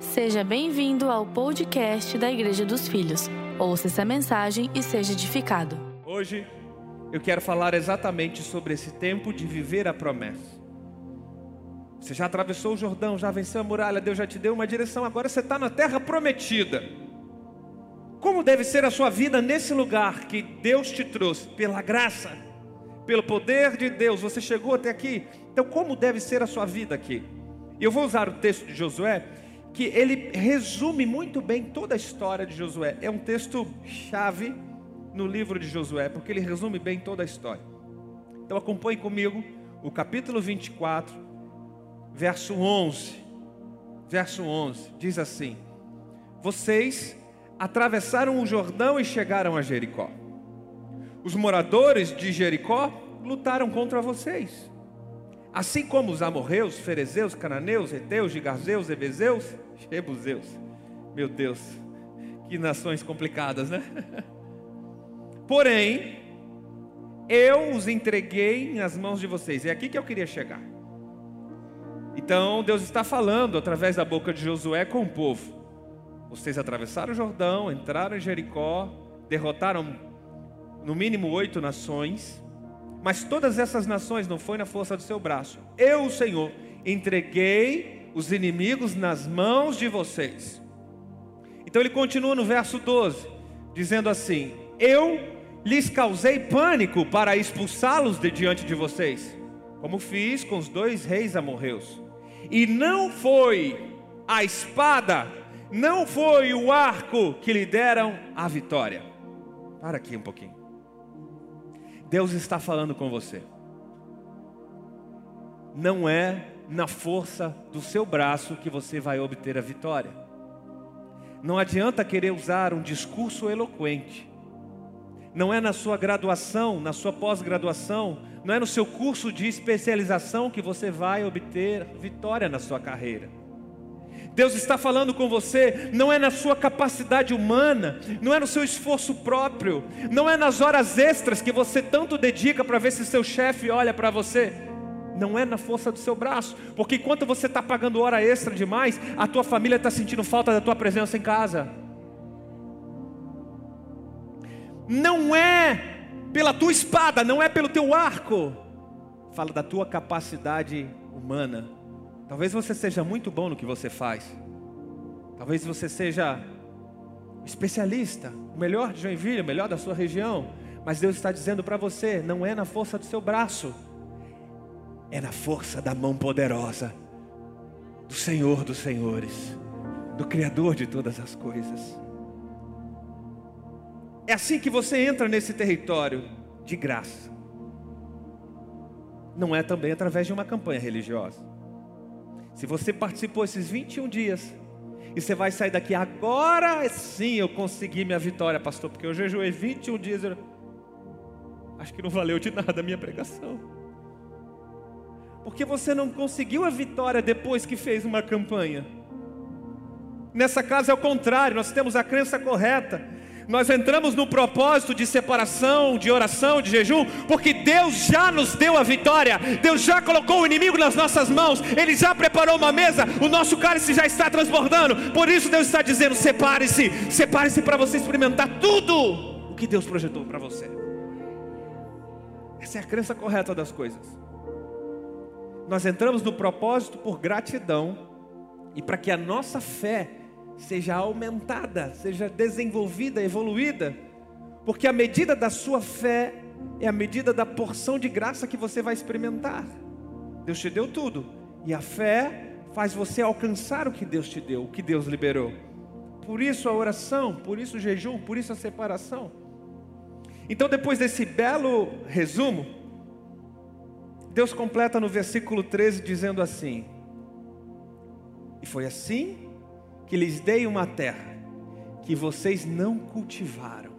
Seja bem-vindo ao podcast da Igreja dos Filhos. Ouça essa mensagem e seja edificado. Hoje eu quero falar exatamente sobre esse tempo de viver a promessa. Você já atravessou o Jordão, já venceu a muralha, Deus já te deu uma direção, agora você está na terra prometida. Como deve ser a sua vida nesse lugar que Deus te trouxe, pela graça, pelo poder de Deus, você chegou até aqui. Então, como deve ser a sua vida aqui? Eu vou usar o texto de Josué, que ele resume muito bem toda a história de Josué. É um texto chave no livro de Josué, porque ele resume bem toda a história. Então, acompanhe comigo o capítulo 24, verso 11. Verso 11 diz assim: Vocês atravessaram o Jordão e chegaram a Jericó. Os moradores de Jericó lutaram contra vocês. Assim como os amorreus, ferezeus, cananeus, heteus, gigazeus, ebezeus, jebuseus. Meu Deus, que nações complicadas, né? Porém, eu os entreguei nas mãos de vocês. É aqui que eu queria chegar. Então, Deus está falando através da boca de Josué com o povo. Vocês atravessaram o Jordão, entraram em Jericó, derrotaram no mínimo oito nações, mas todas essas nações não foi na força do seu braço. Eu, o Senhor, entreguei os inimigos nas mãos de vocês. Então ele continua no verso 12, dizendo assim: Eu lhes causei pânico para expulsá-los de diante de vocês, como fiz com os dois reis amorreus. E não foi a espada não foi o arco que lhe deram a vitória. Para aqui um pouquinho. Deus está falando com você. Não é na força do seu braço que você vai obter a vitória. Não adianta querer usar um discurso eloquente. Não é na sua graduação, na sua pós-graduação, não é no seu curso de especialização que você vai obter vitória na sua carreira. Deus está falando com você, não é na sua capacidade humana, não é no seu esforço próprio, não é nas horas extras que você tanto dedica para ver se seu chefe olha para você. Não é na força do seu braço, porque enquanto você está pagando hora extra demais, a tua família está sentindo falta da tua presença em casa. Não é pela tua espada, não é pelo teu arco, fala da tua capacidade humana Talvez você seja muito bom no que você faz. Talvez você seja especialista, o melhor de Joinville, o melhor da sua região. Mas Deus está dizendo para você: não é na força do seu braço, é na força da mão poderosa do Senhor dos Senhores, do Criador de todas as coisas. É assim que você entra nesse território de graça. Não é também através de uma campanha religiosa. Se você participou esses 21 dias, e você vai sair daqui, agora sim eu consegui minha vitória, pastor, porque eu jejuei 21 dias. Eu... Acho que não valeu de nada a minha pregação. Porque você não conseguiu a vitória depois que fez uma campanha. Nessa casa é o contrário, nós temos a crença correta nós entramos no propósito de separação, de oração, de jejum, porque Deus já nos deu a vitória, Deus já colocou o inimigo nas nossas mãos, Ele já preparou uma mesa, o nosso cálice já está transbordando, por isso Deus está dizendo: separe-se, separe-se para você experimentar tudo o que Deus projetou para você. Essa é a crença correta das coisas. Nós entramos no propósito por gratidão e para que a nossa fé seja aumentada, seja desenvolvida, evoluída, porque a medida da sua fé é a medida da porção de graça que você vai experimentar. Deus te deu tudo, e a fé faz você alcançar o que Deus te deu, o que Deus liberou. Por isso a oração, por isso o jejum, por isso a separação. Então, depois desse belo resumo, Deus completa no versículo 13 dizendo assim: E foi assim que lhes dei uma terra que vocês não cultivaram.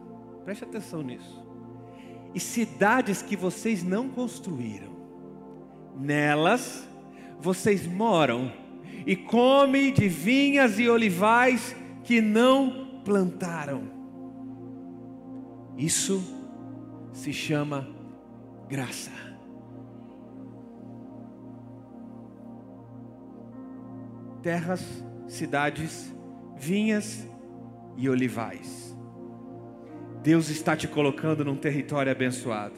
Preste atenção nisso. E cidades que vocês não construíram. Nelas vocês moram e comem de vinhas e olivais que não plantaram. Isso se chama graça. Terras cidades, vinhas e olivais. Deus está te colocando num território abençoado.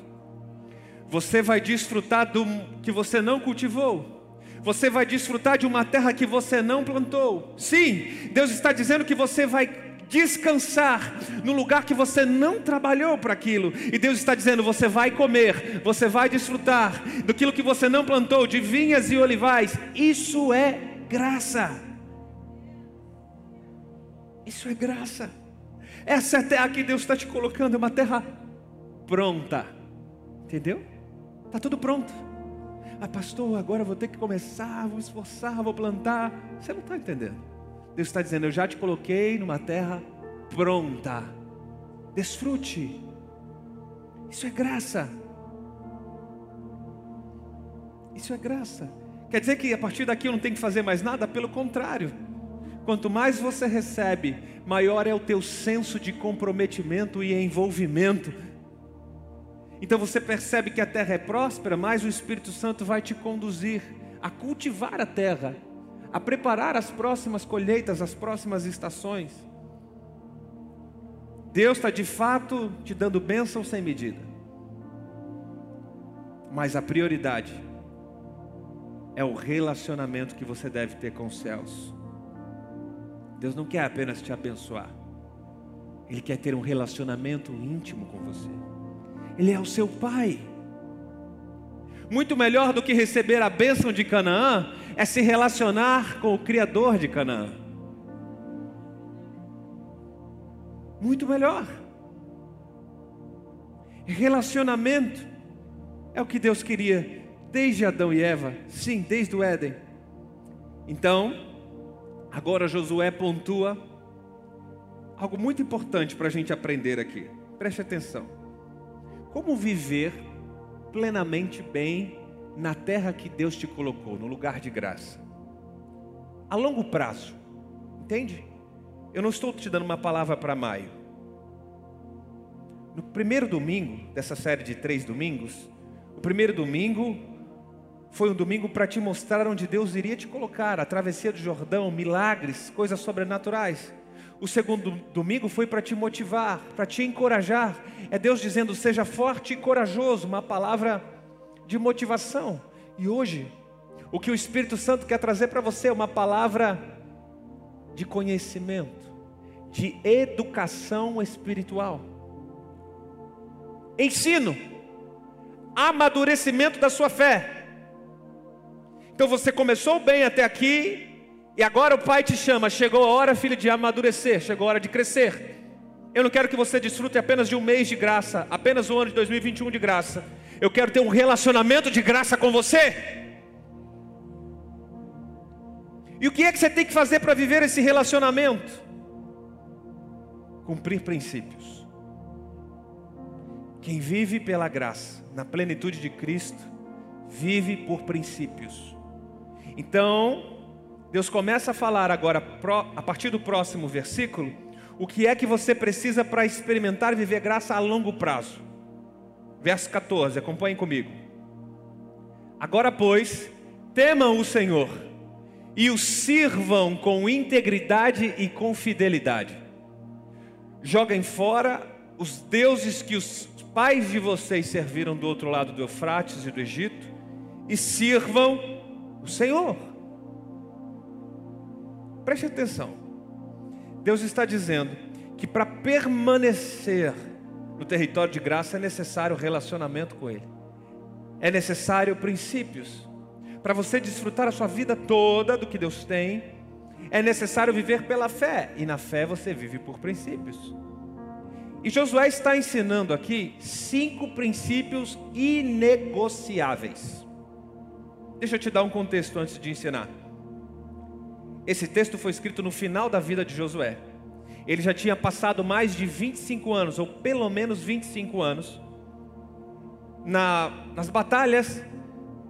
Você vai desfrutar do que você não cultivou. Você vai desfrutar de uma terra que você não plantou. Sim, Deus está dizendo que você vai descansar no lugar que você não trabalhou para aquilo. E Deus está dizendo: você vai comer, você vai desfrutar daquilo que você não plantou, de vinhas e olivais. Isso é graça. Isso é graça. Essa é a terra que Deus está te colocando, é uma terra pronta. Entendeu? Está tudo pronto. Ah, pastor, agora vou ter que começar, vou esforçar, vou plantar. Você não está entendendo. Deus está dizendo: Eu já te coloquei numa terra pronta. Desfrute. Isso é graça. Isso é graça. Quer dizer que a partir daqui eu não tenho que fazer mais nada? Pelo contrário. Quanto mais você recebe, maior é o teu senso de comprometimento e envolvimento. Então você percebe que a terra é próspera, mas o Espírito Santo vai te conduzir a cultivar a terra, a preparar as próximas colheitas, as próximas estações. Deus está de fato te dando bênção sem medida. Mas a prioridade é o relacionamento que você deve ter com os céus. Deus não quer apenas te abençoar, Ele quer ter um relacionamento íntimo com você. Ele é o seu Pai. Muito melhor do que receber a bênção de Canaã é se relacionar com o Criador de Canaã. Muito melhor. Relacionamento é o que Deus queria desde Adão e Eva, sim, desde o Éden. Então, agora Josué pontua algo muito importante para a gente aprender aqui. Preste atenção. Como viver plenamente bem na terra que Deus te colocou, no lugar de graça? A longo prazo, entende? Eu não estou te dando uma palavra para maio. No primeiro domingo dessa série de três domingos, o primeiro domingo foi um domingo para te mostrar onde Deus iria te colocar, a travessia do Jordão, milagres, coisas sobrenaturais. O segundo domingo foi para te motivar, para te encorajar. É Deus dizendo: seja forte e corajoso, uma palavra de motivação. E hoje, o que o Espírito Santo quer trazer para você é uma palavra de conhecimento de educação espiritual. Ensino, amadurecimento da sua fé. Então você começou bem até aqui, e agora o Pai te chama, chegou a hora, filho, de amadurecer, chegou a hora de crescer. Eu não quero que você desfrute apenas de um mês de graça, apenas o ano de 2021 de graça. Eu quero ter um relacionamento de graça com você. E o que é que você tem que fazer para viver esse relacionamento? cumprir princípios. Quem vive pela graça, na plenitude de Cristo, vive por princípios. Então, Deus começa a falar agora, a partir do próximo versículo, o que é que você precisa para experimentar viver graça a longo prazo. Verso 14, acompanhem comigo. Agora, pois, temam o Senhor e o sirvam com integridade e com fidelidade joguem fora os deuses que os pais de vocês serviram do outro lado do Eufrates e do Egito e sirvam o Senhor. Preste atenção. Deus está dizendo que para permanecer no território de graça é necessário relacionamento com Ele, é necessário princípios. Para você desfrutar a sua vida toda do que Deus tem, é necessário viver pela fé, e na fé você vive por princípios. E Josué está ensinando aqui cinco princípios inegociáveis. Deixa eu te dar um contexto antes de ensinar. Esse texto foi escrito no final da vida de Josué. Ele já tinha passado mais de 25 anos, ou pelo menos 25 anos, na, nas batalhas,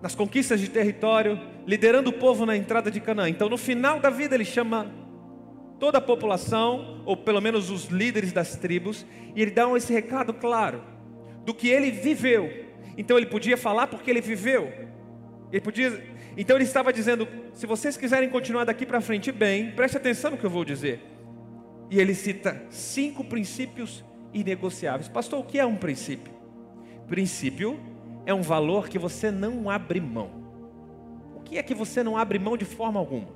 nas conquistas de território, liderando o povo na entrada de Canaã. Então, no final da vida, ele chama toda a população, ou pelo menos os líderes das tribos, e ele dá esse recado claro do que ele viveu. Então, ele podia falar porque ele viveu. Ele podia, Então ele estava dizendo: se vocês quiserem continuar daqui para frente bem, preste atenção no que eu vou dizer. E ele cita cinco princípios inegociáveis. Pastor, o que é um princípio? Princípio é um valor que você não abre mão. O que é que você não abre mão de forma alguma?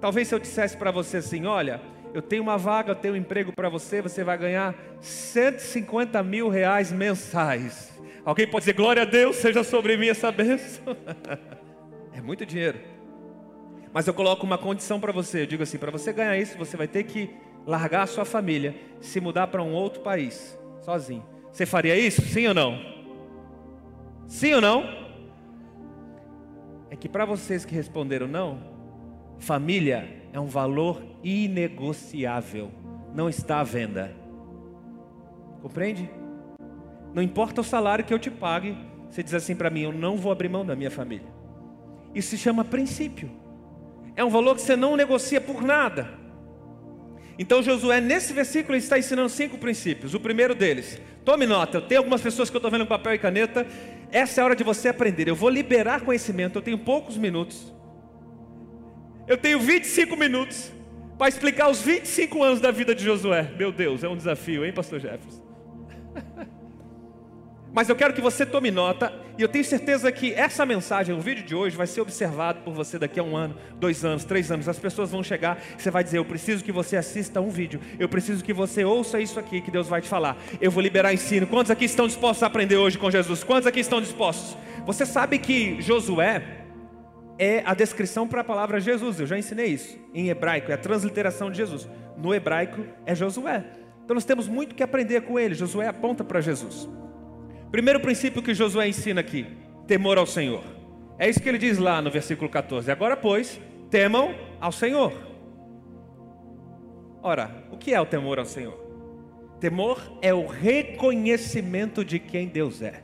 Talvez se eu dissesse para você assim: olha, eu tenho uma vaga, eu tenho um emprego para você, você vai ganhar 150 mil reais mensais. Alguém pode dizer, glória a Deus, seja sobre mim essa bênção. é muito dinheiro. Mas eu coloco uma condição para você. Eu digo assim: para você ganhar isso, você vai ter que largar a sua família, se mudar para um outro país, sozinho. Você faria isso? Sim ou não? Sim ou não? É que para vocês que responderam não, família é um valor inegociável, não está à venda. Compreende? Não importa o salário que eu te pague, você diz assim para mim: eu não vou abrir mão da minha família. Isso se chama princípio. É um valor que você não negocia por nada. Então Josué, nesse versículo, está ensinando cinco princípios. O primeiro deles, tome nota, eu tenho algumas pessoas que eu estou vendo com papel e caneta. Essa é a hora de você aprender. Eu vou liberar conhecimento, eu tenho poucos minutos. Eu tenho 25 minutos para explicar os 25 anos da vida de Josué. Meu Deus, é um desafio, hein, Pastor Jefferson? Mas eu quero que você tome nota, e eu tenho certeza que essa mensagem, o vídeo de hoje, vai ser observado por você daqui a um ano, dois anos, três anos. As pessoas vão chegar, você vai dizer: Eu preciso que você assista um vídeo, eu preciso que você ouça isso aqui que Deus vai te falar. Eu vou liberar ensino. Quantos aqui estão dispostos a aprender hoje com Jesus? Quantos aqui estão dispostos? Você sabe que Josué é a descrição para a palavra Jesus, eu já ensinei isso. Em hebraico, é a transliteração de Jesus. No hebraico, é Josué. Então nós temos muito que aprender com ele. Josué aponta para Jesus. Primeiro princípio que Josué ensina aqui: temor ao Senhor. É isso que ele diz lá no versículo 14. Agora, pois, temam ao Senhor. Ora, o que é o temor ao Senhor? Temor é o reconhecimento de quem Deus é.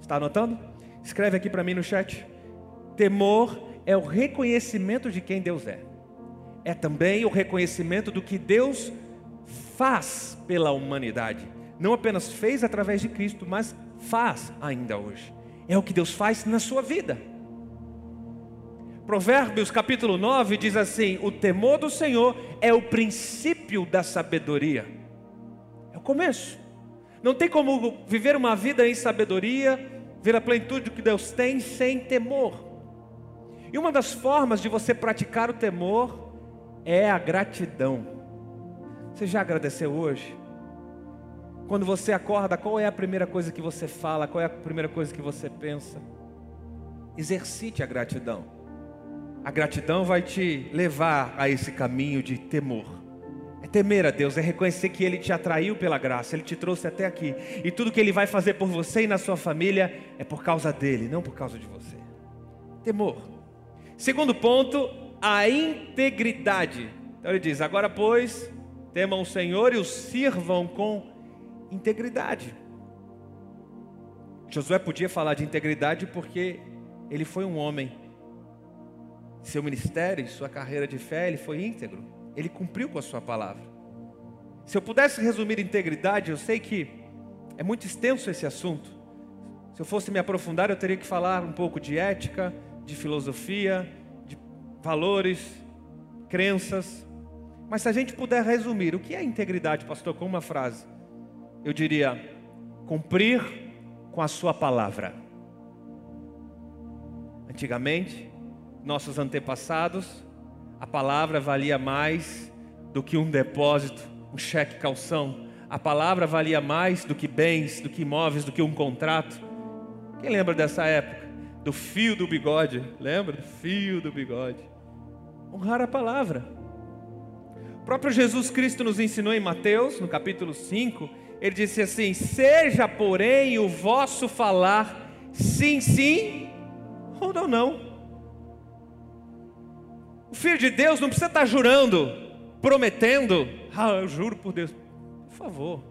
Está anotando? Escreve aqui para mim no chat. Temor é o reconhecimento de quem Deus é. É também o reconhecimento do que Deus faz pela humanidade. Não apenas fez através de Cristo, mas faz ainda hoje. É o que Deus faz na sua vida. Provérbios capítulo 9 diz assim: O temor do Senhor é o princípio da sabedoria. É o começo. Não tem como viver uma vida em sabedoria, ver a plenitude que Deus tem sem temor. E uma das formas de você praticar o temor é a gratidão. Você já agradeceu hoje? Quando você acorda, qual é a primeira coisa que você fala? Qual é a primeira coisa que você pensa? Exercite a gratidão. A gratidão vai te levar a esse caminho de temor. É temer a Deus, é reconhecer que Ele te atraiu pela graça, Ele te trouxe até aqui. E tudo que Ele vai fazer por você e na sua família é por causa dele, não por causa de você. Temor. Segundo ponto, a integridade. Então ele diz: Agora, pois, temam o Senhor e o sirvam com integridade. Josué podia falar de integridade porque ele foi um homem. Seu ministério, sua carreira de fé, ele foi íntegro. Ele cumpriu com a sua palavra. Se eu pudesse resumir integridade, eu sei que é muito extenso esse assunto. Se eu fosse me aprofundar, eu teria que falar um pouco de ética, de filosofia, de valores, crenças. Mas se a gente puder resumir, o que é integridade, pastor, com uma frase? Eu diria, cumprir com a sua palavra. Antigamente, nossos antepassados, a palavra valia mais do que um depósito, um cheque calção. A palavra valia mais do que bens, do que imóveis, do que um contrato. Quem lembra dessa época? Do fio do bigode, lembra? Do fio do bigode. Honrar a palavra. O próprio Jesus Cristo nos ensinou em Mateus, no capítulo 5, ele disse assim: Seja, porém, o vosso falar sim, sim ou não, não. O filho de Deus não precisa estar jurando, prometendo, ah, eu juro por Deus. Por favor,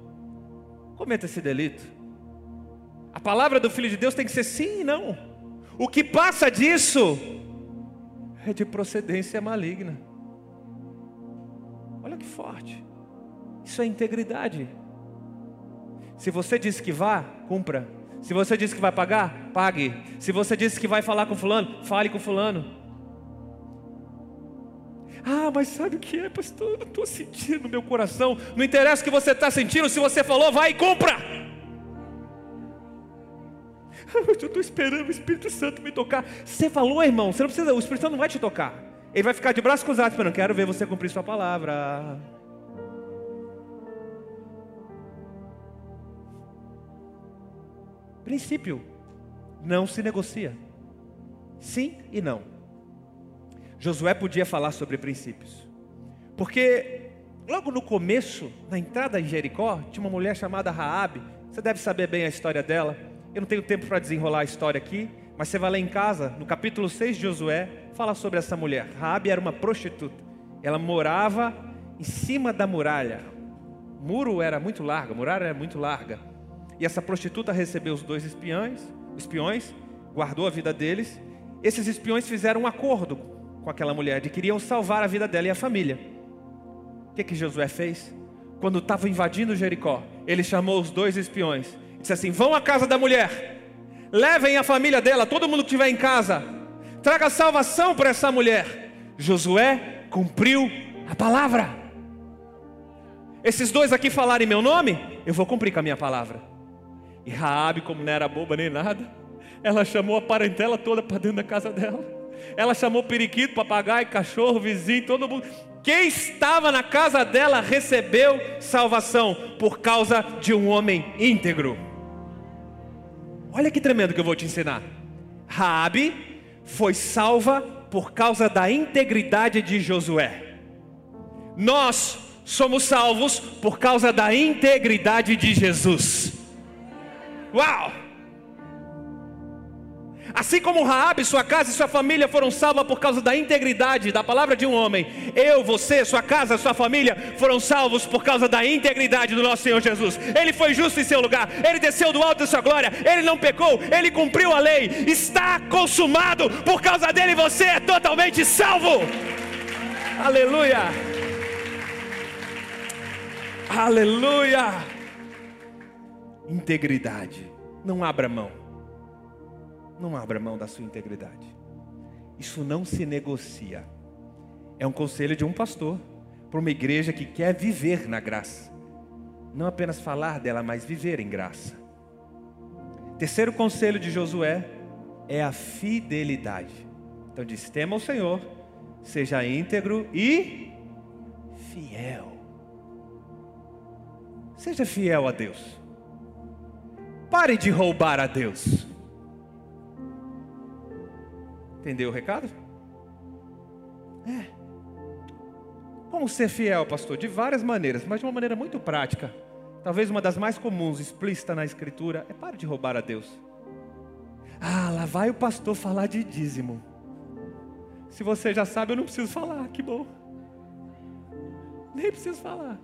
cometa esse delito. A palavra do filho de Deus tem que ser sim e não. O que passa disso é de procedência maligna. Olha que forte. Isso é integridade. Se você diz que vá, cumpra. Se você disse que vai pagar, pague. Se você disse que vai falar com fulano, fale com fulano. Ah, mas sabe o que é, pastor? Eu não estou sentindo no meu coração. Não interessa o que você está sentindo, se você falou, vai e compra. Ah, eu estou esperando o Espírito Santo me tocar. Você falou, irmão, você não precisa, o Espírito Santo não vai te tocar. Ele vai ficar de braços cruzados esperando. Quero ver você cumprir sua palavra. Princípio: não se negocia. Sim e não. Josué podia falar sobre princípios, porque logo no começo, na entrada em Jericó, tinha uma mulher chamada Raabe. Você deve saber bem a história dela. Eu não tenho tempo para desenrolar a história aqui, mas você vai lá em casa, no capítulo 6 de Josué, fala sobre essa mulher. Raabe era uma prostituta. Ela morava em cima da muralha. O muro era muito largo, a muralha era muito larga. E essa prostituta recebeu os dois espiões, espiões, guardou a vida deles. Esses espiões fizeram um acordo com aquela mulher de que queriam salvar a vida dela e a família. O que que Josué fez? Quando estava invadindo Jericó, ele chamou os dois espiões e disse assim: "Vão à casa da mulher. Levem a família dela, todo mundo que estiver em casa. Traga salvação para essa mulher." Josué cumpriu a palavra. Esses dois aqui falarem meu nome, eu vou cumprir com a minha palavra. E Raabe, como não era boba nem nada, ela chamou a parentela toda para dentro da casa dela. Ela chamou periquito, papagaio, cachorro, vizinho, todo mundo. Quem estava na casa dela recebeu salvação por causa de um homem íntegro. Olha que tremendo que eu vou te ensinar. Raabe foi salva por causa da integridade de Josué. Nós somos salvos por causa da integridade de Jesus. Uau! Assim como Raabe, sua casa e sua família foram salvas por causa da integridade da palavra de um homem, eu, você, sua casa, sua família foram salvos por causa da integridade do nosso Senhor Jesus. Ele foi justo em seu lugar, ele desceu do alto da sua glória, ele não pecou, ele cumpriu a lei, está consumado, por causa dele você é totalmente salvo. Aleluia! Aleluia! Integridade. Não abra mão. Não abra mão da sua integridade. Isso não se negocia. É um conselho de um pastor para uma igreja que quer viver na graça. Não apenas falar dela, mas viver em graça. Terceiro conselho de Josué é a fidelidade. Então diz: tema o Senhor, seja íntegro e fiel. Seja fiel a Deus. Pare de roubar a Deus. Entendeu o recado? É. Como ser fiel, pastor? De várias maneiras, mas de uma maneira muito prática. Talvez uma das mais comuns, explícita na Escritura, é pare de roubar a Deus. Ah, lá vai o pastor falar de dízimo. Se você já sabe, eu não preciso falar, que bom. Nem preciso falar.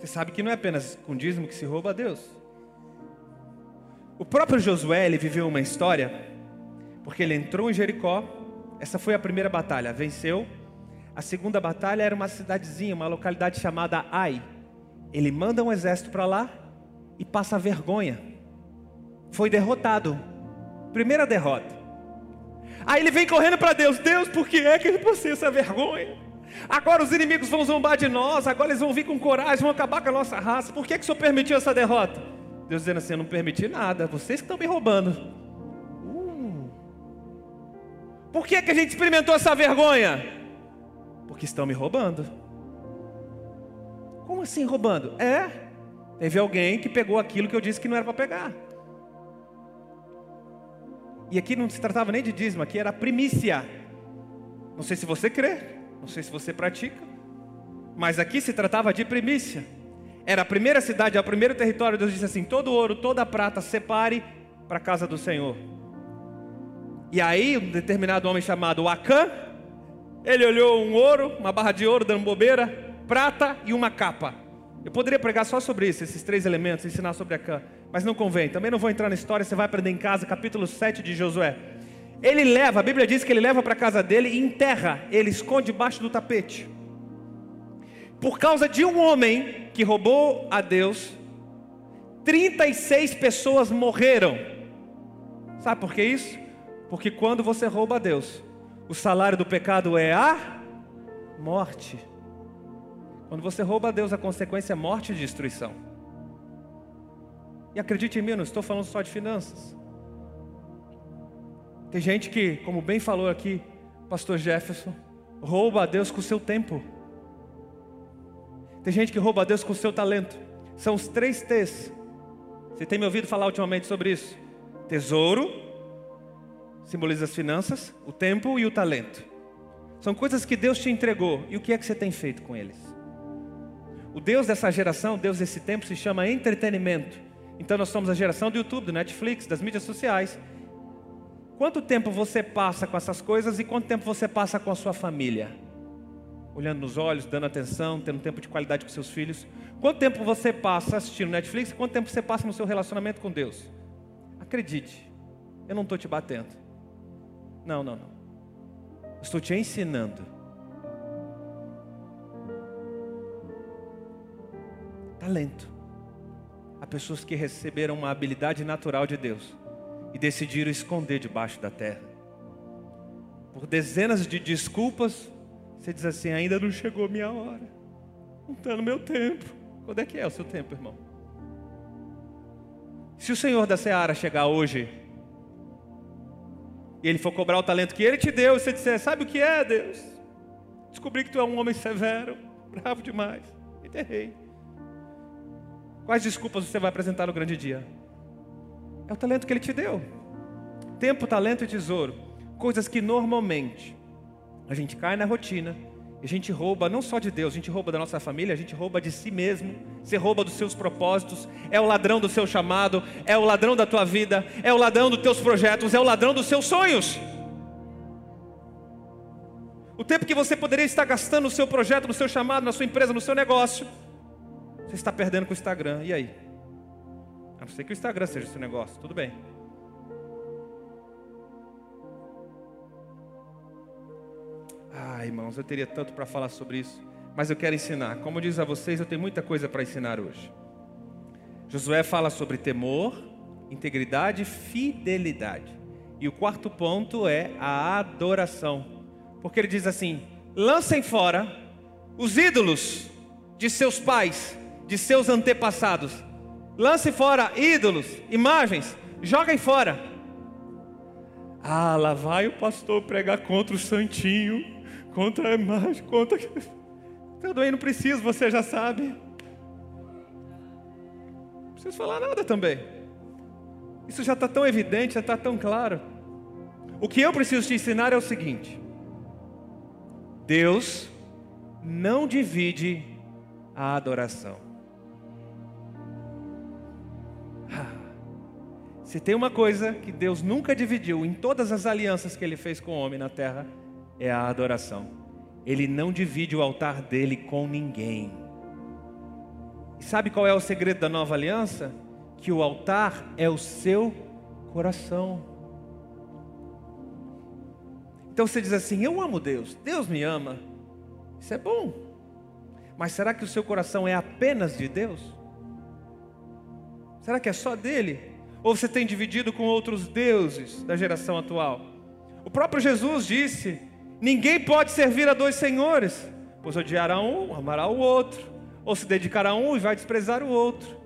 Você sabe que não é apenas com dízimo que se rouba a Deus. O próprio Josué, ele viveu uma história, porque ele entrou em Jericó, essa foi a primeira batalha, venceu. A segunda batalha era uma cidadezinha, uma localidade chamada Ai. Ele manda um exército para lá e passa vergonha. Foi derrotado. Primeira derrota. Aí ele vem correndo para Deus: Deus, por que é que ele passei essa vergonha? Agora os inimigos vão zombar de nós, agora eles vão vir com coragem, vão acabar com a nossa raça. Por que, que o Senhor permitiu essa derrota? Deus dizendo assim: Eu não permiti nada, vocês que estão me roubando. Uh. Por que, que a gente experimentou essa vergonha? Porque estão me roubando. Como assim roubando? É, teve alguém que pegou aquilo que eu disse que não era para pegar. E aqui não se tratava nem de dízimo, aqui era primícia. Não sei se você crê. Não sei se você pratica, mas aqui se tratava de primícia. Era a primeira cidade, é o primeiro território. Deus disse assim: todo ouro, toda prata, separe para a casa do Senhor. E aí, um determinado homem chamado Acã, ele olhou um ouro, uma barra de ouro dando bobeira, prata e uma capa. Eu poderia pregar só sobre isso, esses três elementos, ensinar sobre Acã, mas não convém. Também não vou entrar na história, você vai aprender em casa, capítulo 7 de Josué. Ele leva, a Bíblia diz que ele leva para a casa dele e enterra, ele esconde debaixo do tapete. Por causa de um homem que roubou a Deus, 36 pessoas morreram. Sabe por que isso? Porque quando você rouba a Deus, o salário do pecado é a morte. Quando você rouba a Deus, a consequência é morte e destruição. E acredite em mim, eu não estou falando só de finanças. Tem gente que, como bem falou aqui, Pastor Jefferson, rouba a Deus com o seu tempo. Tem gente que rouba a Deus com o seu talento. São os três T's. Você tem me ouvido falar ultimamente sobre isso? Tesouro, simboliza as finanças, o tempo e o talento. São coisas que Deus te entregou. E o que é que você tem feito com eles? O Deus dessa geração, Deus desse tempo, se chama entretenimento. Então nós somos a geração do YouTube, do Netflix, das mídias sociais. Quanto tempo você passa com essas coisas e quanto tempo você passa com a sua família? Olhando nos olhos, dando atenção, tendo tempo de qualidade com seus filhos. Quanto tempo você passa assistindo Netflix e quanto tempo você passa no seu relacionamento com Deus? Acredite, eu não estou te batendo. Não, não, não. Estou te ensinando. Talento. Há pessoas que receberam uma habilidade natural de Deus e decidiram esconder debaixo da terra. Por dezenas de desculpas, você diz assim: ainda não chegou minha hora, não está no meu tempo. Quando é que é o seu tempo, irmão? Se o Senhor da Seara chegar hoje e ele for cobrar o talento que ele te deu, e você disser: Sabe o que é, Deus? Descobri que tu é um homem severo, bravo demais, enterrei. Quais desculpas você vai apresentar no grande dia? É o talento que ele te deu. Tempo, talento e tesouro. Coisas que normalmente a gente cai na rotina, a gente rouba não só de Deus, a gente rouba da nossa família, a gente rouba de si mesmo, você rouba dos seus propósitos, é o ladrão do seu chamado, é o ladrão da tua vida, é o ladrão dos teus projetos, é o ladrão dos seus sonhos. O tempo que você poderia estar gastando no seu projeto, no seu chamado, na sua empresa, no seu negócio, você está perdendo com o Instagram. E aí? A não ser que o Instagram seja seu negócio, tudo bem. Ah, irmãos, eu teria tanto para falar sobre isso, mas eu quero ensinar. Como diz a vocês, eu tenho muita coisa para ensinar hoje. Josué fala sobre temor, integridade fidelidade. E o quarto ponto é a adoração. Porque ele diz assim: lancem fora os ídolos de seus pais, de seus antepassados Lance fora ídolos, imagens, joguem fora. Ah, lá vai o pastor pregar contra o santinho, contra a imagem, contra. Tudo aí não preciso, você já sabe. Não preciso falar nada também. Isso já está tão evidente, já está tão claro. O que eu preciso te ensinar é o seguinte: Deus não divide a adoração. Se tem uma coisa que Deus nunca dividiu em todas as alianças que ele fez com o homem na terra, é a adoração. Ele não divide o altar dele com ninguém. E sabe qual é o segredo da nova aliança? Que o altar é o seu coração. Então você diz assim: Eu amo Deus, Deus me ama. Isso é bom. Mas será que o seu coração é apenas de Deus? Será que é só dele? Ou você tem dividido com outros deuses da geração atual? O próprio Jesus disse: Ninguém pode servir a dois senhores, pois odiará um, amará o outro, ou se dedicará a um e vai desprezar o outro.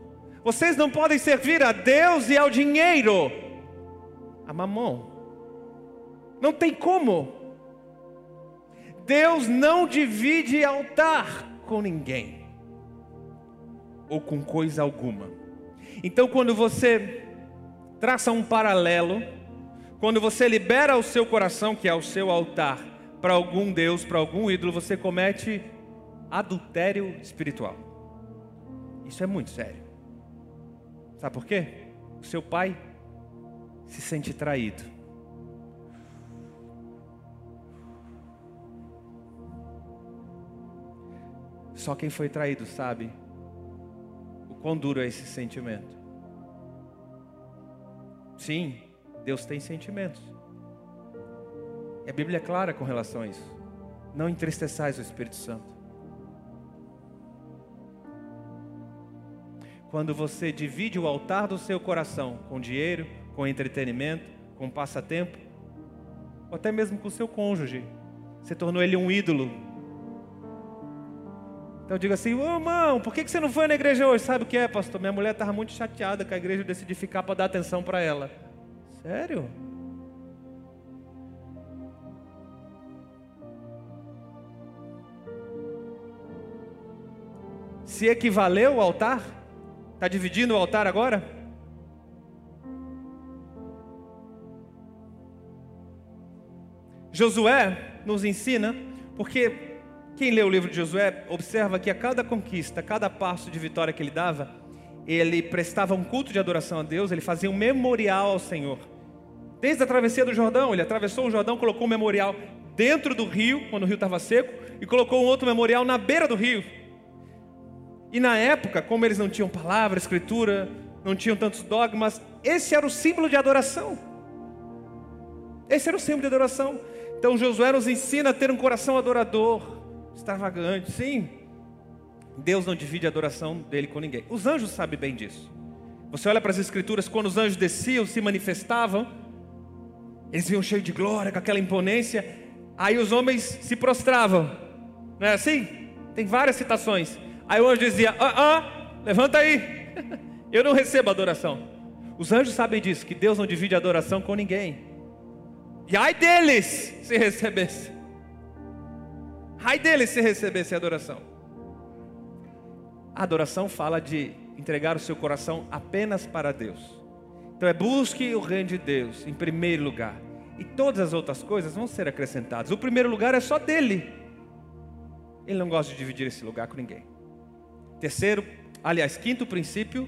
Vocês não podem servir a Deus e ao dinheiro, a mamão. Não tem como. Deus não divide altar com ninguém, ou com coisa alguma. Então, quando você traça um paralelo. Quando você libera o seu coração, que é o seu altar, para algum Deus, para algum ídolo, você comete adultério espiritual. Isso é muito sério. Sabe por quê? O seu pai se sente traído. Só quem foi traído sabe o quão duro é esse sentimento. Sim, Deus tem sentimentos. E a Bíblia é clara com relação a isso. Não entristeçais o Espírito Santo. quando você divide o altar do seu coração com dinheiro, com entretenimento, com passatempo, ou até mesmo com o seu cônjuge. Você tornou ele um ídolo. Então diga assim, ô irmão, por que você não foi na igreja hoje? Sabe o que é, pastor? Minha mulher estava muito chateada que a igreja decidiu ficar para dar atenção para ela. Sério? Se equivaleu o altar? Está dividindo o altar agora? Josué nos ensina, porque quem lê o livro de Josué observa que a cada conquista, a cada passo de vitória que ele dava, ele prestava um culto de adoração a Deus, ele fazia um memorial ao Senhor. Desde a travessia do Jordão, ele atravessou o Jordão, colocou um memorial dentro do rio, quando o rio estava seco, e colocou um outro memorial na beira do rio. E na época, como eles não tinham palavra, escritura, não tinham tantos dogmas, esse era o símbolo de adoração. Esse era o símbolo de adoração. Então Josué nos ensina a ter um coração adorador, extravagante. Sim, Deus não divide a adoração dele com ninguém. Os anjos sabem bem disso. Você olha para as escrituras, quando os anjos desciam, se manifestavam, eles vinham cheios de glória, com aquela imponência, aí os homens se prostravam. Não é assim? Tem várias citações. Aí o anjo dizia: Ah, ah, levanta aí, eu não recebo adoração. Os anjos sabem disso, que Deus não divide a adoração com ninguém. E ai deles se recebesse. Ai deles se recebesse adoração. A adoração fala de entregar o seu coração apenas para Deus. Então é busque o reino de Deus em primeiro lugar. E todas as outras coisas vão ser acrescentadas. O primeiro lugar é só dele. Ele não gosta de dividir esse lugar com ninguém. Terceiro, aliás, quinto princípio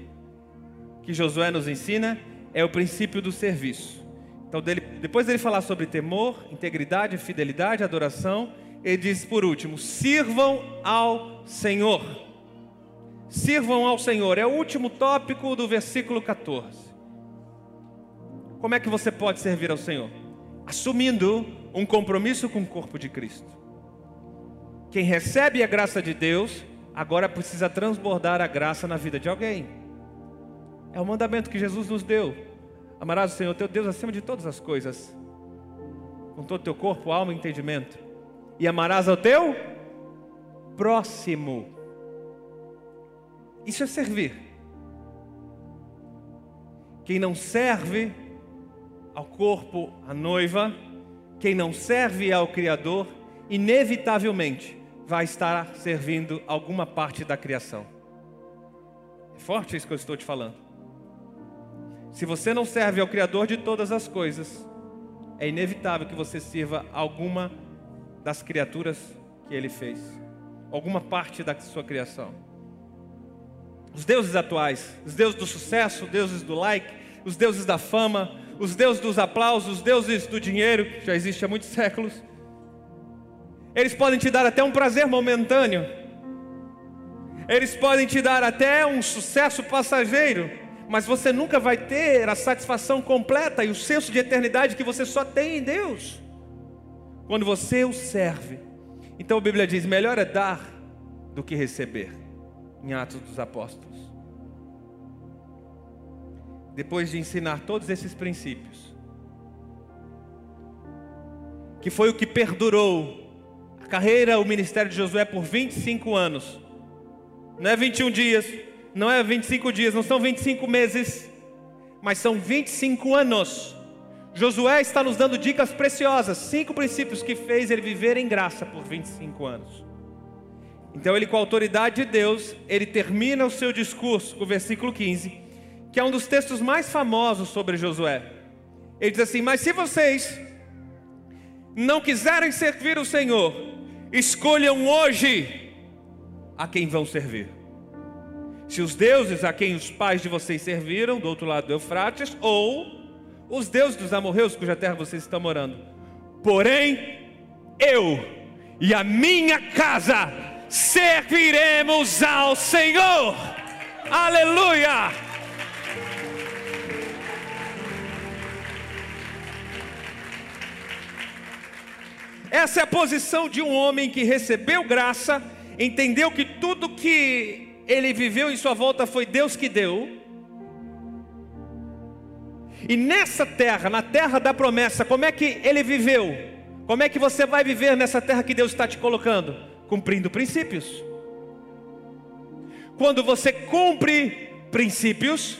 que Josué nos ensina é o princípio do serviço. Então, dele, depois dele falar sobre temor, integridade, fidelidade, adoração, ele diz por último: sirvam ao Senhor. Sirvam ao Senhor, é o último tópico do versículo 14. Como é que você pode servir ao Senhor? Assumindo um compromisso com o corpo de Cristo. Quem recebe a graça de Deus, agora precisa transbordar a graça na vida de alguém. É o mandamento que Jesus nos deu. Amarás o Senhor teu Deus acima de todas as coisas, com todo o teu corpo, alma e entendimento, e amarás ao teu próximo. Isso é servir. Quem não serve ao corpo, à noiva, quem não serve ao Criador, inevitavelmente vai estar servindo alguma parte da criação. É forte isso que eu estou te falando. Se você não serve ao Criador de todas as coisas, é inevitável que você sirva alguma das criaturas que Ele fez, alguma parte da sua criação. Os deuses atuais, os deuses do sucesso, os deuses do like, os deuses da fama, os deuses dos aplausos, os deuses do dinheiro, que já existe há muitos séculos, eles podem te dar até um prazer momentâneo, eles podem te dar até um sucesso passageiro, mas você nunca vai ter a satisfação completa e o senso de eternidade que você só tem em Deus quando você o serve. Então a Bíblia diz: melhor é dar do que receber, em Atos dos Apóstolos. Depois de ensinar todos esses princípios, que foi o que perdurou a carreira, o ministério de Josué por 25 anos, não é 21 dias, não é 25 dias, não são 25 meses, mas são 25 anos. Josué está nos dando dicas preciosas, cinco princípios que fez ele viver em graça por 25 anos. Então ele com a autoridade de Deus, ele termina o seu discurso com o versículo 15, que é um dos textos mais famosos sobre Josué. Ele diz assim: "Mas se vocês não quiserem servir o Senhor, escolham hoje a quem vão servir se os deuses a quem os pais de vocês serviram, do outro lado do Eufrates, ou os deuses dos amorreus cuja terra vocês estão morando. Porém, eu e a minha casa serviremos ao Senhor. Aleluia! Essa é a posição de um homem que recebeu graça, entendeu que tudo que ele viveu em sua volta foi Deus que deu. E nessa terra, na terra da promessa, como é que ele viveu? Como é que você vai viver nessa terra que Deus está te colocando? Cumprindo princípios. Quando você cumpre princípios,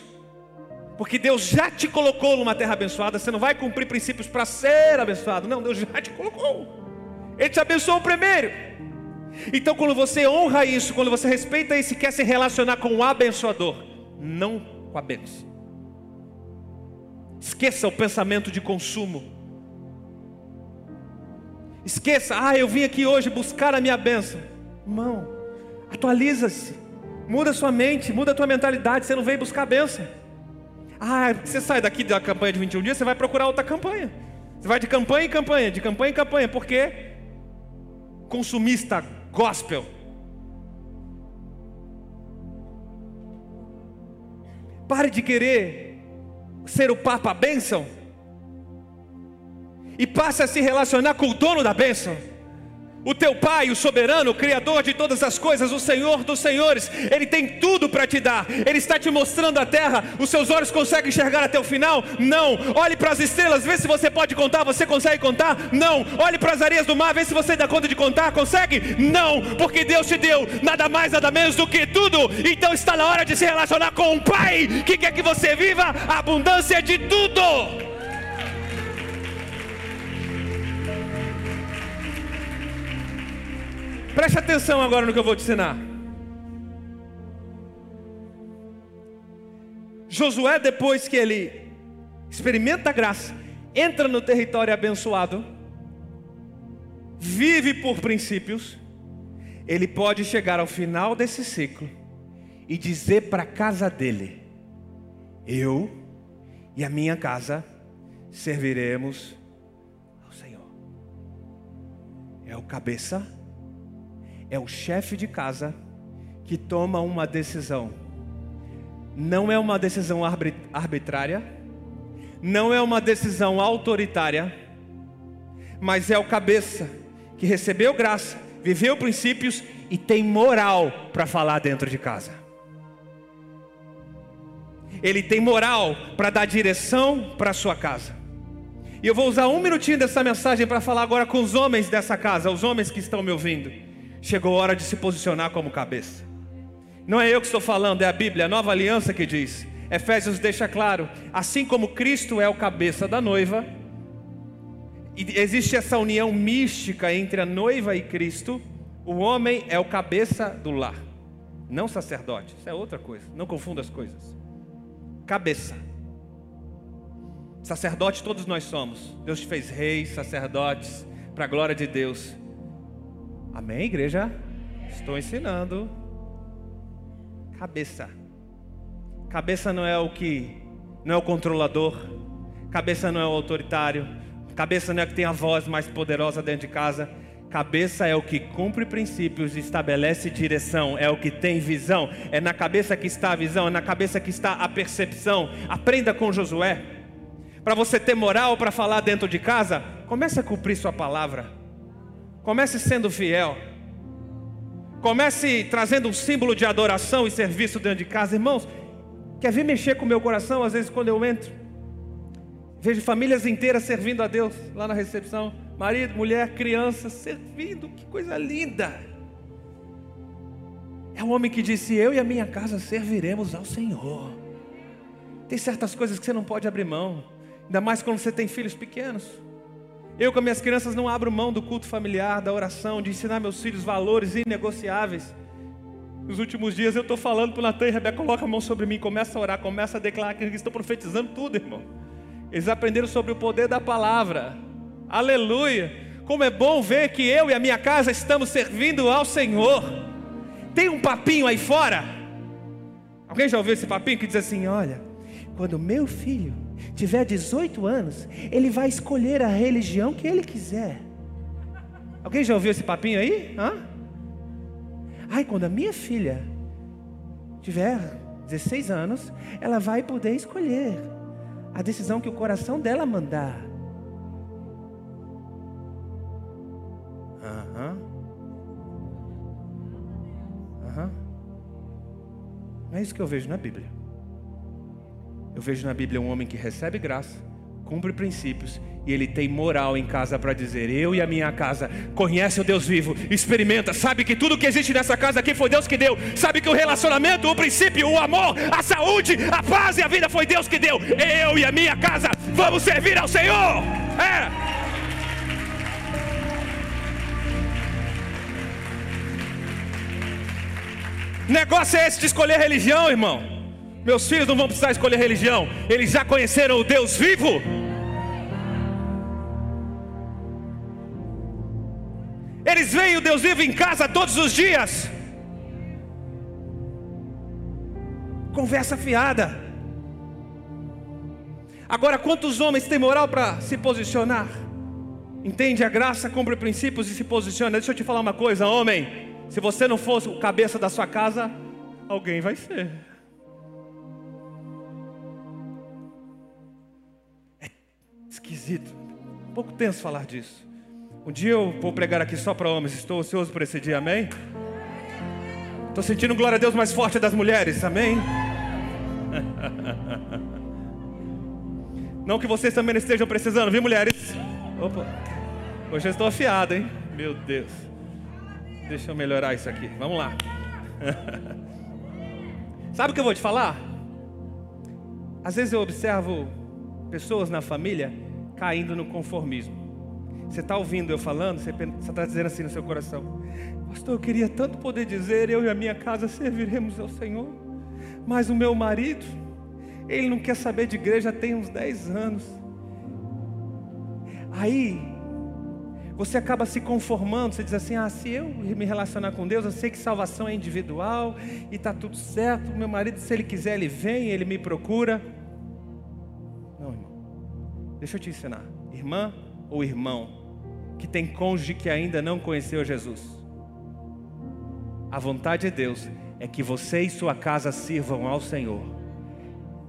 porque Deus já te colocou numa terra abençoada, você não vai cumprir princípios para ser abençoado, não, Deus já te colocou, Ele te abençoou primeiro. Então, quando você honra isso, quando você respeita isso e quer se relacionar com o abençoador, não com a bênção. Esqueça o pensamento de consumo. Esqueça, ah, eu vim aqui hoje buscar a minha bênção. Irmão, atualiza-se, muda sua mente, muda a tua mentalidade. Você não veio buscar a bênção. Ah, você sai daqui da campanha de 21 dias, você vai procurar outra campanha. Você vai de campanha em campanha, de campanha em campanha, porque consumista gospel. Pare de querer ser o Papa bênção e passe a se relacionar com o dono da bênção. O teu Pai, o soberano, o Criador de todas as coisas, o Senhor dos senhores, Ele tem tudo para te dar, Ele está te mostrando a terra, os seus olhos conseguem enxergar até o final? Não. Olhe para as estrelas, vê se você pode contar, você consegue contar? Não. Olhe para as areias do mar, vê se você dá conta de contar, consegue? Não, porque Deus te deu nada mais, nada menos do que tudo, então está na hora de se relacionar com o Pai, que quer que você viva a abundância de tudo. Preste atenção agora no que eu vou te ensinar. Josué, depois que ele experimenta a graça, entra no território abençoado, vive por princípios, ele pode chegar ao final desse ciclo e dizer para a casa dele: Eu e a minha casa serviremos ao Senhor. É o cabeça é o chefe de casa que toma uma decisão. Não é uma decisão arbitrária, não é uma decisão autoritária, mas é o cabeça que recebeu graça, viveu princípios e tem moral para falar dentro de casa. Ele tem moral para dar direção para sua casa. E eu vou usar um minutinho dessa mensagem para falar agora com os homens dessa casa, os homens que estão me ouvindo. Chegou a hora de se posicionar como cabeça. Não é eu que estou falando, é a Bíblia, a nova aliança que diz. Efésios deixa claro: assim como Cristo é o cabeça da noiva, e existe essa união mística entre a noiva e Cristo, o homem é o cabeça do lar, não sacerdote, isso é outra coisa, não confunda as coisas. Cabeça. Sacerdote todos nós somos. Deus te fez reis, sacerdotes, para a glória de Deus. Amém, igreja? Estou ensinando. Cabeça. Cabeça não é o que, não é o controlador. Cabeça não é o autoritário. Cabeça não é o que tem a voz mais poderosa dentro de casa. Cabeça é o que cumpre princípios estabelece direção, é o que tem visão. É na cabeça que está a visão, é na cabeça que está a percepção. Aprenda com Josué. Para você ter moral para falar dentro de casa, comece a cumprir sua palavra. Comece sendo fiel. Comece trazendo um símbolo de adoração e serviço dentro de casa. Irmãos, quer vir mexer com o meu coração às vezes quando eu entro? Vejo famílias inteiras servindo a Deus lá na recepção. Marido, mulher, criança, servindo. Que coisa linda. É o homem que disse: Eu e a minha casa serviremos ao Senhor. Tem certas coisas que você não pode abrir mão, ainda mais quando você tem filhos pequenos. Eu com minhas crianças não abro mão do culto familiar, da oração, de ensinar meus filhos valores inegociáveis. Nos últimos dias eu estou falando para o Natan e Rebeca, coloca a mão sobre mim, começa a orar, começa a declarar que eles estão profetizando tudo, irmão. Eles aprenderam sobre o poder da palavra. Aleluia! Como é bom ver que eu e a minha casa estamos servindo ao Senhor. Tem um papinho aí fora. Alguém já ouviu esse papinho que diz assim: olha, quando meu filho tiver 18 anos, ele vai escolher a religião que ele quiser. Alguém já ouviu esse papinho aí? Hã? Ai, quando a minha filha tiver 16 anos, ela vai poder escolher a decisão que o coração dela mandar. Aham. Aham. É isso que eu vejo na Bíblia. Eu vejo na Bíblia um homem que recebe graça, cumpre princípios e ele tem moral em casa para dizer: Eu e a minha casa conhece o Deus vivo, experimenta, sabe que tudo que existe nessa casa aqui foi Deus que deu, sabe que o relacionamento, o princípio, o amor, a saúde, a paz e a vida foi Deus que deu. Eu e a minha casa vamos servir ao Senhor. É. Negócio é esse de escolher religião, irmão. Meus filhos não vão precisar escolher religião, eles já conheceram o Deus vivo. Eles veem o Deus vivo em casa todos os dias. Conversa fiada. Agora, quantos homens têm moral para se posicionar? Entende a graça, cumpre princípios e se posiciona. Deixa eu te falar uma coisa, homem. Se você não fosse o cabeça da sua casa, alguém vai ser. Esquisito. Um pouco tenso falar disso. Um dia eu vou pregar aqui só para homens. Estou ansioso por esse dia, amém? Estou sentindo glória a Deus mais forte das mulheres, amém? Não que vocês também estejam precisando, viu, mulheres? Opa, hoje eu estou afiado, hein? Meu Deus. Deixa eu melhorar isso aqui. Vamos lá. Sabe o que eu vou te falar? Às vezes eu observo pessoas na família caindo no conformismo. Você está ouvindo eu falando, você está dizendo assim no seu coração: Pastor, eu queria tanto poder dizer, eu e a minha casa serviremos ao Senhor, mas o meu marido, ele não quer saber de igreja tem uns 10 anos. Aí, você acaba se conformando, você diz assim: ah, se eu me relacionar com Deus, eu sei que salvação é individual e está tudo certo. Meu marido, se ele quiser, ele vem, ele me procura. Deixa eu te ensinar, irmã ou irmão, que tem cônjuge que ainda não conheceu Jesus. A vontade de Deus é que você e sua casa sirvam ao Senhor.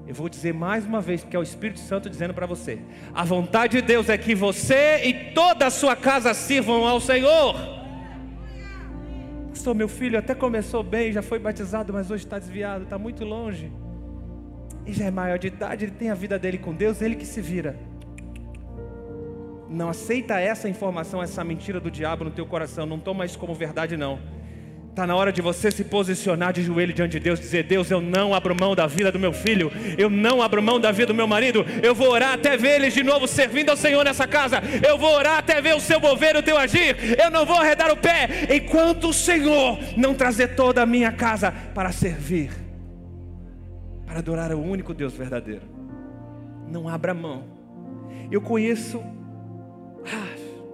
Eu vou dizer mais uma vez, porque é o Espírito Santo dizendo para você: a vontade de Deus é que você e toda a sua casa sirvam ao Senhor. Pastor, meu filho até começou bem, já foi batizado, mas hoje está desviado, está muito longe. E já é maior de idade, ele tem a vida dele com Deus, ele que se vira. Não aceita essa informação, essa mentira do diabo no teu coração. Não toma isso como verdade, não. Está na hora de você se posicionar de joelho diante de Deus, dizer: Deus, eu não abro mão da vida do meu filho, eu não abro mão da vida do meu marido, eu vou orar até ver eles de novo servindo ao Senhor nessa casa, eu vou orar até ver o seu mover, o teu agir, eu não vou arredar o pé, enquanto o Senhor não trazer toda a minha casa para servir, para adorar o único Deus verdadeiro. Não abra mão. Eu conheço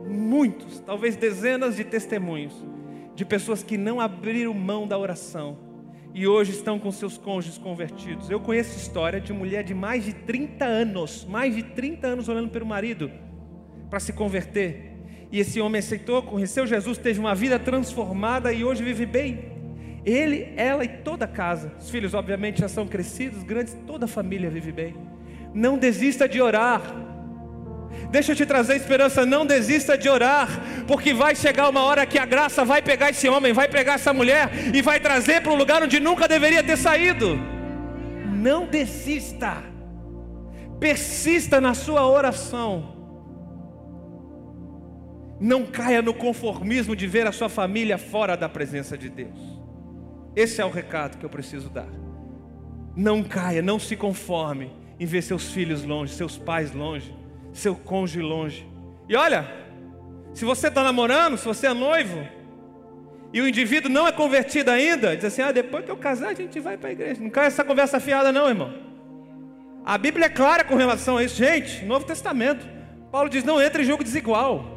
muitos, talvez dezenas de testemunhos de pessoas que não abriram mão da oração e hoje estão com seus cônjuges convertidos. Eu conheço história de mulher de mais de 30 anos, mais de 30 anos olhando pelo marido para se converter. E esse homem aceitou, conheceu Jesus, teve uma vida transformada e hoje vive bem. Ele, ela e toda a casa. Os filhos, obviamente, já são crescidos, grandes, toda a família vive bem. Não desista de orar. Deixa eu te trazer esperança, não desista de orar, porque vai chegar uma hora que a graça vai pegar esse homem, vai pegar essa mulher e vai trazer para um lugar onde nunca deveria ter saído. Não desista, persista na sua oração. Não caia no conformismo de ver a sua família fora da presença de Deus. Esse é o recado que eu preciso dar. Não caia, não se conforme em ver seus filhos longe, seus pais longe seu cônjuge longe. E olha, se você está namorando, se você é noivo, e o indivíduo não é convertido ainda, diz assim: ah, depois que eu casar, a gente vai para a igreja. Não cai essa conversa fiada, não, irmão. A Bíblia é clara com relação a isso, gente. Novo Testamento. Paulo diz: não entre em jogo desigual.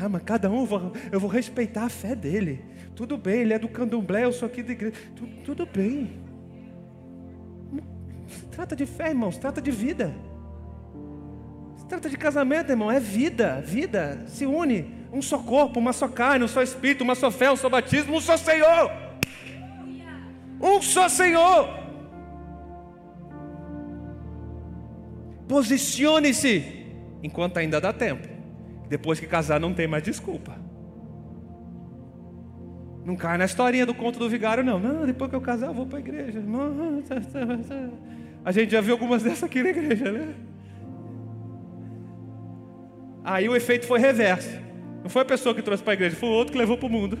Ah, mas cada um, eu vou respeitar a fé dele. Tudo bem, ele é do candomblé, eu sou aqui da igreja. Tudo, tudo bem. Se trata de fé, irmãos, trata de vida trata de casamento, irmão, é vida, vida. Se une. Um só corpo, uma só carne, um só espírito, uma só fé, um só batismo, um só Senhor. Um só Senhor. Posicione-se enquanto ainda dá tempo. Depois que casar, não tem mais desculpa. Não cai na historinha do conto do vigário, não. Não, depois que eu casar, eu vou para a igreja. A gente já viu algumas dessas aqui na igreja, né? Aí o efeito foi reverso. Não foi a pessoa que trouxe para a igreja, foi o outro que levou para o mundo.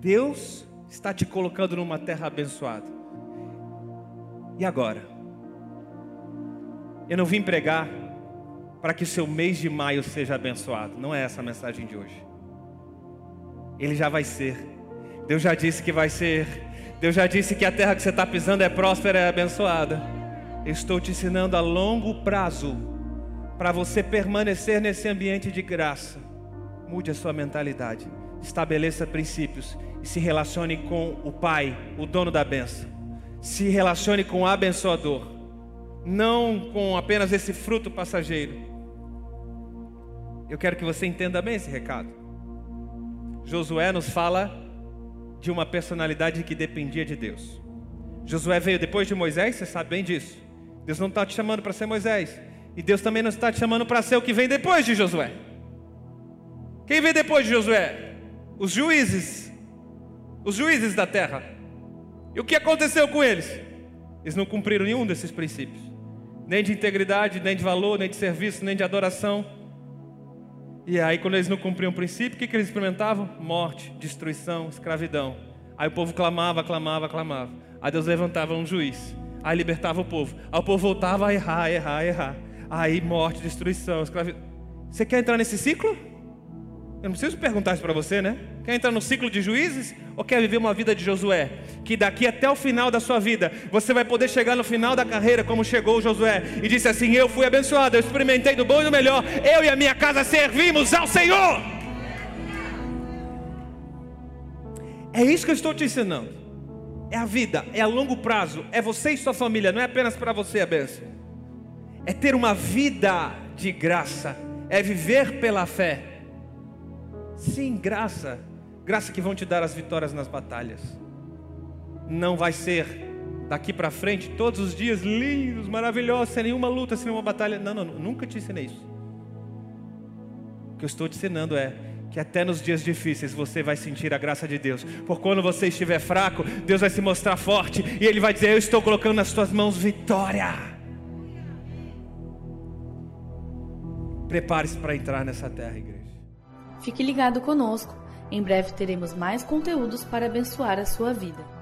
Deus está te colocando numa terra abençoada. E agora? Eu não vim pregar para que o seu mês de maio seja abençoado. Não é essa a mensagem de hoje. Ele já vai ser. Deus já disse que vai ser. Deus já disse que a terra que você está pisando é próspera e é abençoada. Estou te ensinando a longo prazo para você permanecer nesse ambiente de graça. Mude a sua mentalidade. Estabeleça princípios e se relacione com o Pai, o dono da benção. Se relacione com o abençoador, não com apenas esse fruto passageiro. Eu quero que você entenda bem esse recado. Josué nos fala de uma personalidade que dependia de Deus. Josué veio depois de Moisés, você sabe bem disso. Deus não está te chamando para ser Moisés. E Deus também não está te chamando para ser o que vem depois de Josué. Quem vem depois de Josué? Os juízes. Os juízes da terra. E o que aconteceu com eles? Eles não cumpriram nenhum desses princípios. Nem de integridade, nem de valor, nem de serviço, nem de adoração. E aí, quando eles não cumpriam o princípio, o que, que eles experimentavam? Morte, destruição, escravidão. Aí o povo clamava, clamava, clamava. Aí Deus levantava um juiz. Aí libertava o povo. Aí o povo voltava a errar, errar, errar. Aí morte, destruição, escravidão. Você quer entrar nesse ciclo? Eu não preciso perguntar isso para você, né? Quer entrar no ciclo de juízes? Ou quer viver uma vida de Josué? Que daqui até o final da sua vida, você vai poder chegar no final da carreira, como chegou Josué, e disse assim: Eu fui abençoado, eu experimentei do bom e do melhor, eu e a minha casa servimos ao Senhor. É isso que eu estou te ensinando. É a vida, é a longo prazo, é você e sua família, não é apenas para você a benção. É ter uma vida de graça, é viver pela fé Sim, graça. Graça que vão te dar as vitórias nas batalhas. Não vai ser daqui para frente todos os dias lindos, maravilhosos, sem nenhuma luta, sem nenhuma batalha. Não, não, nunca te ensinei isso. O que eu estou te ensinando é que até nos dias difíceis você vai sentir a graça de Deus. Por quando você estiver fraco, Deus vai se mostrar forte e Ele vai dizer: Eu estou colocando nas tuas mãos vitória. Prepare-se para entrar nessa terra, igreja. Fique ligado conosco. Em breve teremos mais conteúdos para abençoar a sua vida.